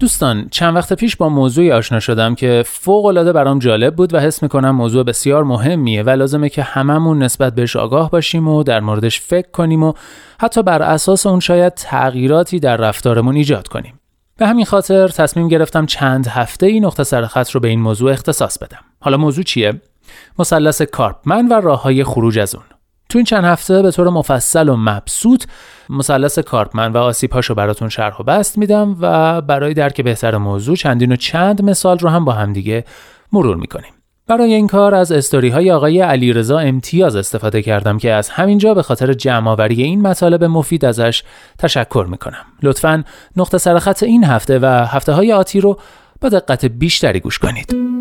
دوستان چند وقت پیش با موضوعی آشنا شدم که فوق العاده برام جالب بود و حس می‌کنم موضوع بسیار مهمیه و لازمه که هممون نسبت بهش آگاه باشیم و در موردش فکر کنیم و حتی بر اساس اون شاید تغییراتی در رفتارمون ایجاد کنیم. به همین خاطر تصمیم گرفتم چند هفته ای نقطه سرخط رو به این موضوع اختصاص بدم. حالا موضوع چیه؟ مثلث کارپمن و راه های خروج از اون. تو این چند هفته به طور مفصل و مبسوط مثلث کارپمن و آسیبهاشو براتون شرح و بست میدم و برای درک بهتر موضوع چندین و چند مثال رو هم با همدیگه مرور می‌کنیم. برای این کار از استوری های آقای علیرضا امتیاز استفاده کردم که از همینجا به خاطر جمعآوری این مطالب مفید ازش تشکر می‌کنم. لطفا نقطه سرخط این هفته و هفته های آتی رو با دقت بیشتری گوش کنید.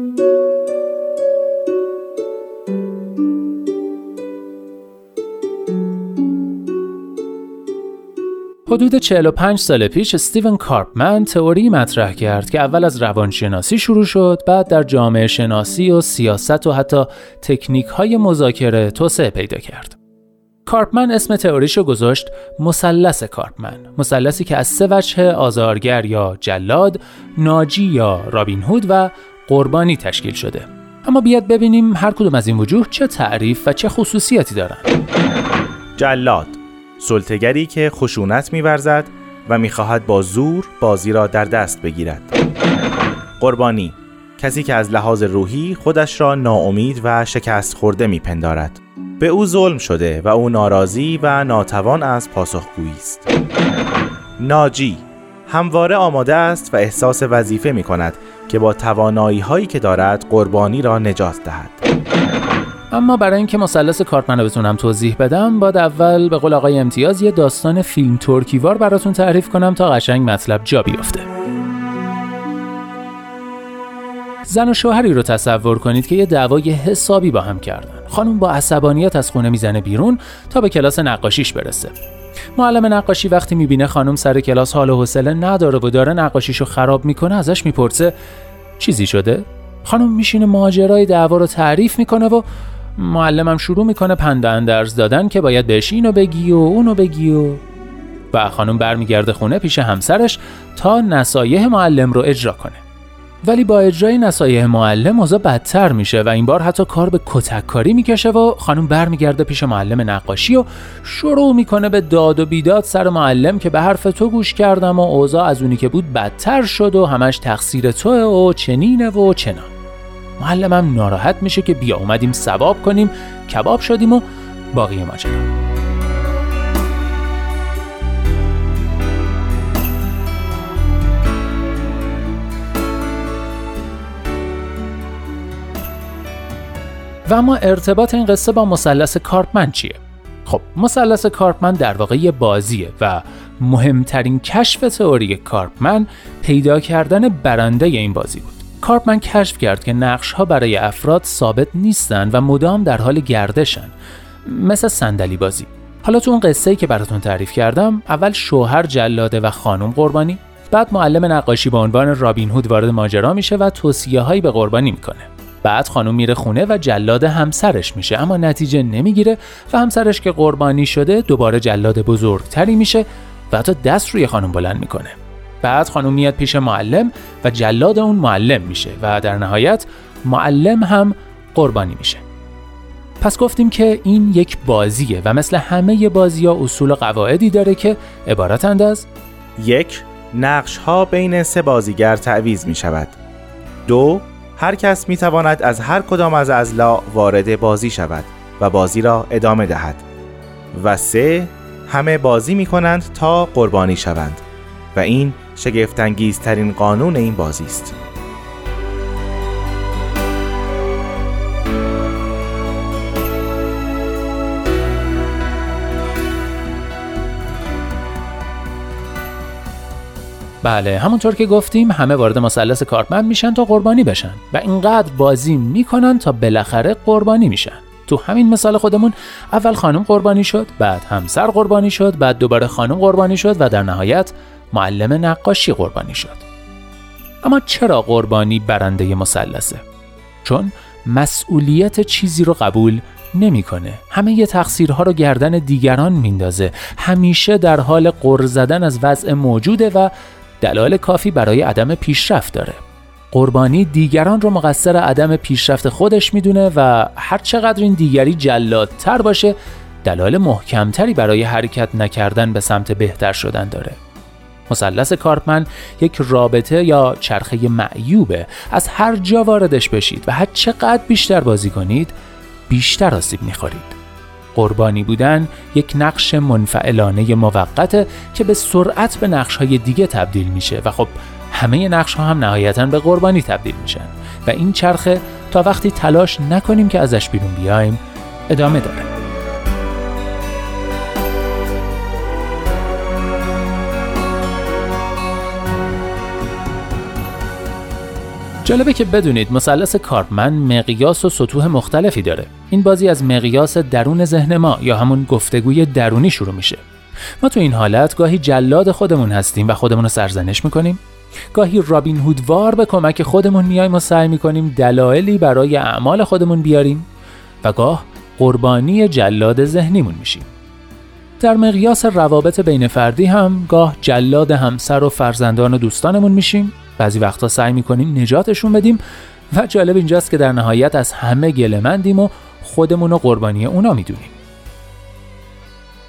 حدود 45 سال پیش استیون کارپمن تئوری مطرح کرد که اول از روانشناسی شروع شد بعد در جامعه شناسی و سیاست و حتی تکنیک های مذاکره توسعه پیدا کرد. کارپمن اسم تئوریشو گذاشت مثلث کارپمن مثلثی که از سه وجه آزارگر یا جلاد، ناجی یا رابین هود و قربانی تشکیل شده. اما بیاد ببینیم هر کدوم از این وجوه چه تعریف و چه خصوصیاتی دارن. جلاد سلطگری که خشونت میورزد و می‌خواهد با زور بازی را در دست بگیرد. قربانی کسی که از لحاظ روحی خودش را ناامید و شکست خورده میپندارد. به او ظلم شده و او ناراضی و ناتوان از پاسخگویی است. ناجی همواره آماده است و احساس وظیفه می کند که با توانایی هایی که دارد قربانی را نجات دهد. اما برای اینکه مثلث کارپمن رو بتونم توضیح بدم باید اول به قول آقای امتیاز یه داستان فیلم ترکیوار براتون تعریف کنم تا قشنگ مطلب جا بیفته. زن و شوهری رو تصور کنید که یه دعوای حسابی با هم کردن. خانم با عصبانیت از خونه می‌زنه بیرون تا به کلاس نقاشیش برسه. معلم نقاشی وقتی می‌بینه خانم سر کلاس حال و حوصله نداره و داره نقاشیشو خراب می‌کنه ازش می‌پرسه چیزی شده؟ خانم میشینه ماجرای دعوا رو تعریف می‌کنه و معلمم شروع می‌کنه پند اندرز دادن که باید بهش اینو بگی و اونو بگی و و خانم برمیگرده خونه پیش همسرش تا نصایح معلم رو اجرا کنه. ولی با اجرای نصایح معلم اوضاع بدتر میشه و این بار حتی کار به کتک کاری می‌کشه و خانم برمیگرده پیش معلم نقاشی و شروع می‌کنه به داد و بیداد سر معلم که به حرف تو گوش کردم و اوضاع از اونی که بود بدتر شد و همش تقصیر توه و چنینه و چنان. معلمم ناراحت میشه که بیا اومدیم ثواب کنیم کباب شدیم و باقی ماجرا و اما ارتباط این قصه با مثلث کارپمن چیه؟ خب مثلث کارپمن در واقع یه بازیه و مهمترین کشف تئوری کارپمن پیدا کردن برنده این بازی بود. کارپمن کشف کرد که نقش ها برای افراد ثابت نیستن و مدام در حال گردشن مثل صندلی بازی. حالا تو اون قصه ای که براتون تعریف کردم اول شوهر جلاده و خانم قربانی بعد معلم نقاشی به عنوان رابین هود وارد ماجرا میشه و توصیه هایی به قربانی می‌کنه. بعد خانم میره خونه و جلاد همسرش میشه اما نتیجه نمی‌گیره و همسرش که قربانی شده دوباره جلاد بزرگتری میشه و حتی دست روی خانم بلند می‌کنه. بعد خانم میاد پیش معلم و جلاد اون معلم میشه و در نهایت معلم هم قربانی میشه. پس گفتیم که این یک بازیه و مثل همه بازی ها اصول و قواعدی داره که عبارتند از یک نقش ها بین سه بازیگر تعویز می شود دو هر کس می تواند از هر کدام از ازلا وارد بازی شود و بازی را ادامه دهد. و سه همه بازی می کنند تا قربانی شوند. و این شگفتانگیزترین قانون این بازی است. بله همونطور که گفتیم همه وارد مثلث کارپمن میشن تا قربانی بشن و اینقدر بازی می‌کنن تا بالاخره قربانی میشن تو همین مثال خودمون اول خانم قربانی شد بعد همسر قربانی شد بعد دوباره خانم قربانی شد و در نهایت معلم نقاشی قربانی شد اما چرا قربانی برنده مثلثه چون مسئولیت چیزی رو قبول نمی‌کنه. همه ی تقصیرها رو گردن دیگران میندازه. همیشه در حال قر زدن از وضع موجوده و دلایل کافی برای عدم پیشرفت داره. قربانی دیگران رو مقصر عدم پیشرفت خودش می‌دونه و هر چقدر این دیگری جلادتر باشه دلایل محکمتری برای حرکت نکردن به سمت بهتر شدن داره. مثلث کارپمن یک رابطه یا چرخه معیوبه. از هر جا واردش بشید و هر چقدر بیشتر بازی کنید بیشتر آسیب می‌خورید. قربانی بودن یک نقش منفعلانه موقته که به سرعت به نقش های دیگه تبدیل میشه و خب همه نقش ها هم نهایتا به قربانی تبدیل میشن. و این چرخه تا وقتی تلاش نکنیم که ازش بیرون بیایم ادامه داره. جالبه که بدونید مثلث کارپمن مقیاس و سطوح مختلفی داره. این بازی از مقیاس درون ذهن ما یا همون گفتگوی درونی شروع میشه. ما تو این حالت گاهی جلاد خودمون هستیم و خودمون رو سرزنش می‌کنیم. گاهی رابین هودوار به کمک خودمون میایم و سعی می‌کنیم دلایلی برای اعمال خودمون بیاریم و گاه قربانی جلاد ذهنیمون میشیم. در مقیاس روابط بین فردی هم گاه جلاد همسر و فرزندان و دوستانمون میشیم. بعضی وقتا سعی می‌کنیم نجاتشون بدیم و جالب اینجاست که در نهایت از همه گلمندیم و خودمون رو قربانی اونا می‌دونیم.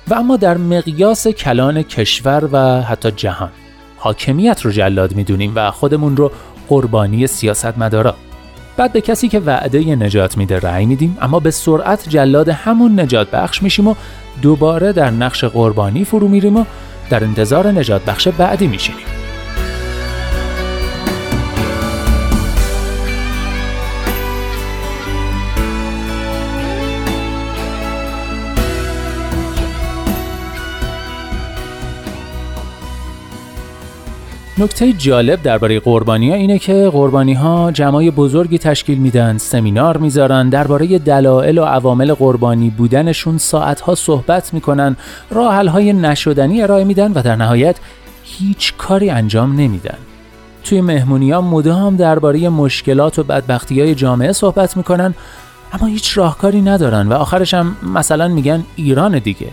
و اما در مقیاس کلان کشور و حتی جهان حاکمیت رو جلاد می‌دونیم و خودمون رو قربانی سیاست مدارا بعد به کسی که وعده نجات میده رأی میدیم اما به سرعت جلاد همون نجات بخش میشیم و دوباره در نقش قربانی فرو میریم و در انتظار نجات بخش بعدی میشینیم. نکته جالب درباره قربانی ها اینه که قربانی ها جمعای بزرگی تشکیل میدن سمینار می‌ذارن درباره دلایل و عوامل قربانی بودنشون ساعت ها صحبت می‌کنن راه های نشدنی ارائه میدن و در نهایت هیچ کاری انجام نمیدن. توی مهمونی ها مدام درباره مشکلات و بدبختی های جامعه صحبت می‌کنن اما هیچ راهکاری ندارن و آخرش هم مثلا میگن ایران دیگه.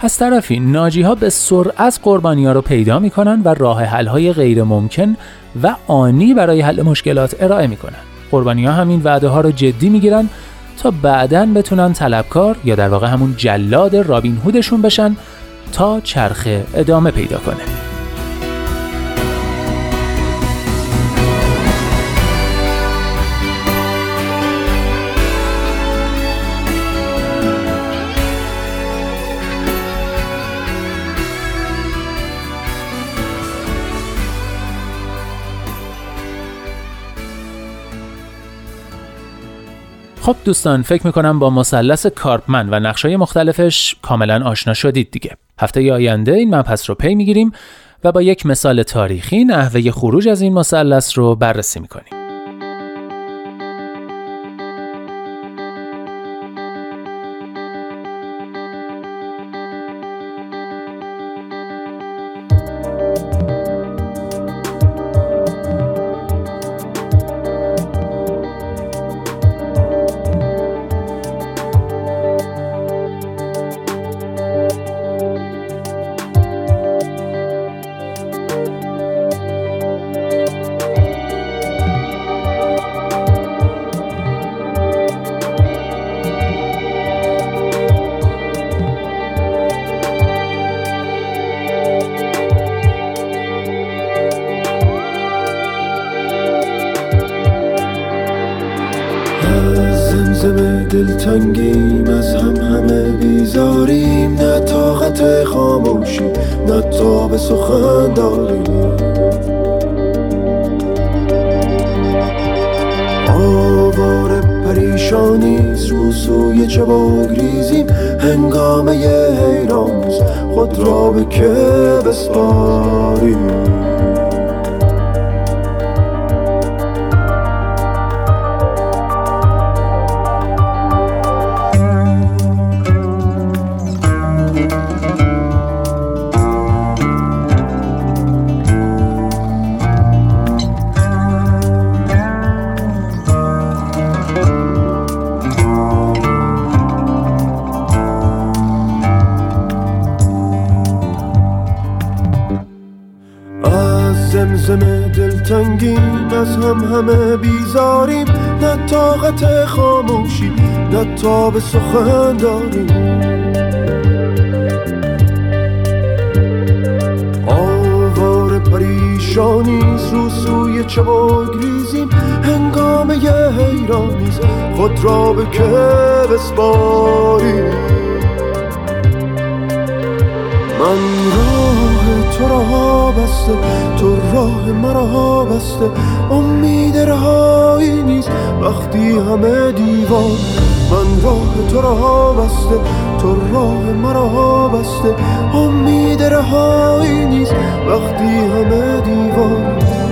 از طرفی ناجی ها به سرعت قربانی ها رو پیدا می‌کنن و راه حل های غیر ممکن و آنی برای حل مشکلات ارائه می‌کنن. قربانی ها همین وعده ها رو جدی می‌گیرن تا بعدا بتونن طلبکار یا در واقع همون جلاد رابین هودشون بشن تا چرخه ادامه پیدا کنه. خب دوستان فکر می‌کنم با مثلث کارپمن و نقشای مختلفش کاملا آشنا شدید دیگه. هفته آینده این مبحث رو پی می‌گیریم و با یک مثال تاریخی نحوه خروج از این مثلث رو بررسی می‌کنیم. دلتنگیم از هم همه بیزاریم نه طاقت خاموشی نه به سخن داریم. آوار پریشانیست رو سوی چه بگریزیم هنگامه حیرانست خود را به که بسپاریم. دلتنگیم از هم همه بیزاریم نه طاقت خاموشی نه تاب سخن داریم. آوار پریشانیز رو سوی چه ریزیم هنگام یه حیرانیز خود را به که بسپاریم من راه تو را بسته تو راه مرا بسته امید رهایی نیست. وقتی همه دیوار من راه تو را بسته تو راه مرا بسته امید رهایی نیست. وقتی همه دیوار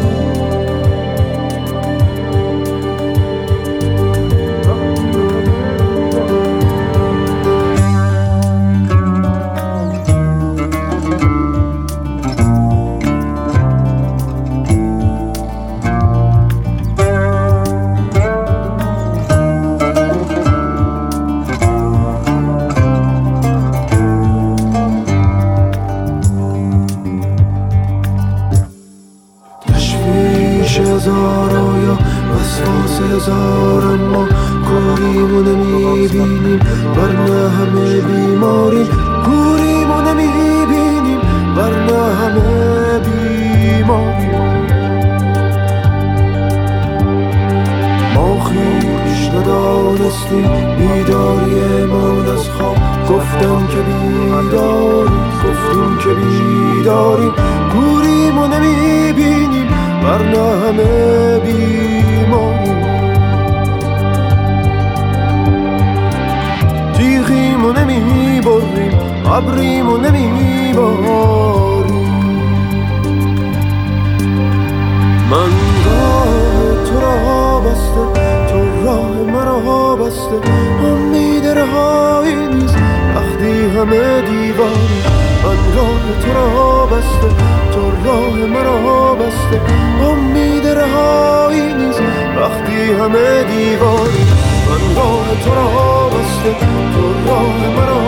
ما خیش ندانستیم بیداری ما از خواب. گفتم که بیداریم گفتیم که بیداریم کوریمو نمی‌بینیم ورنه همه بیماریم. تیغیم و نمی بریم ابریم و نمی بسته امید رهایی نیست. وقتی همه دیواری من راه تو را بسته. تو راه مرا بسته. امید رهایی نیست. وقتی همه دیواری من راه تو را بسته. تو راه مرا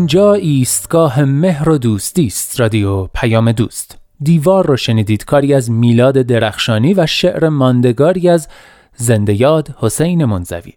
اینجا ایستگاه مهر و دوستی است رادیو پیام دوست. دیوار رو شنیدید کاری از میلاد درخشانی و شعر ماندگاری از زنده یاد حسین منزوی.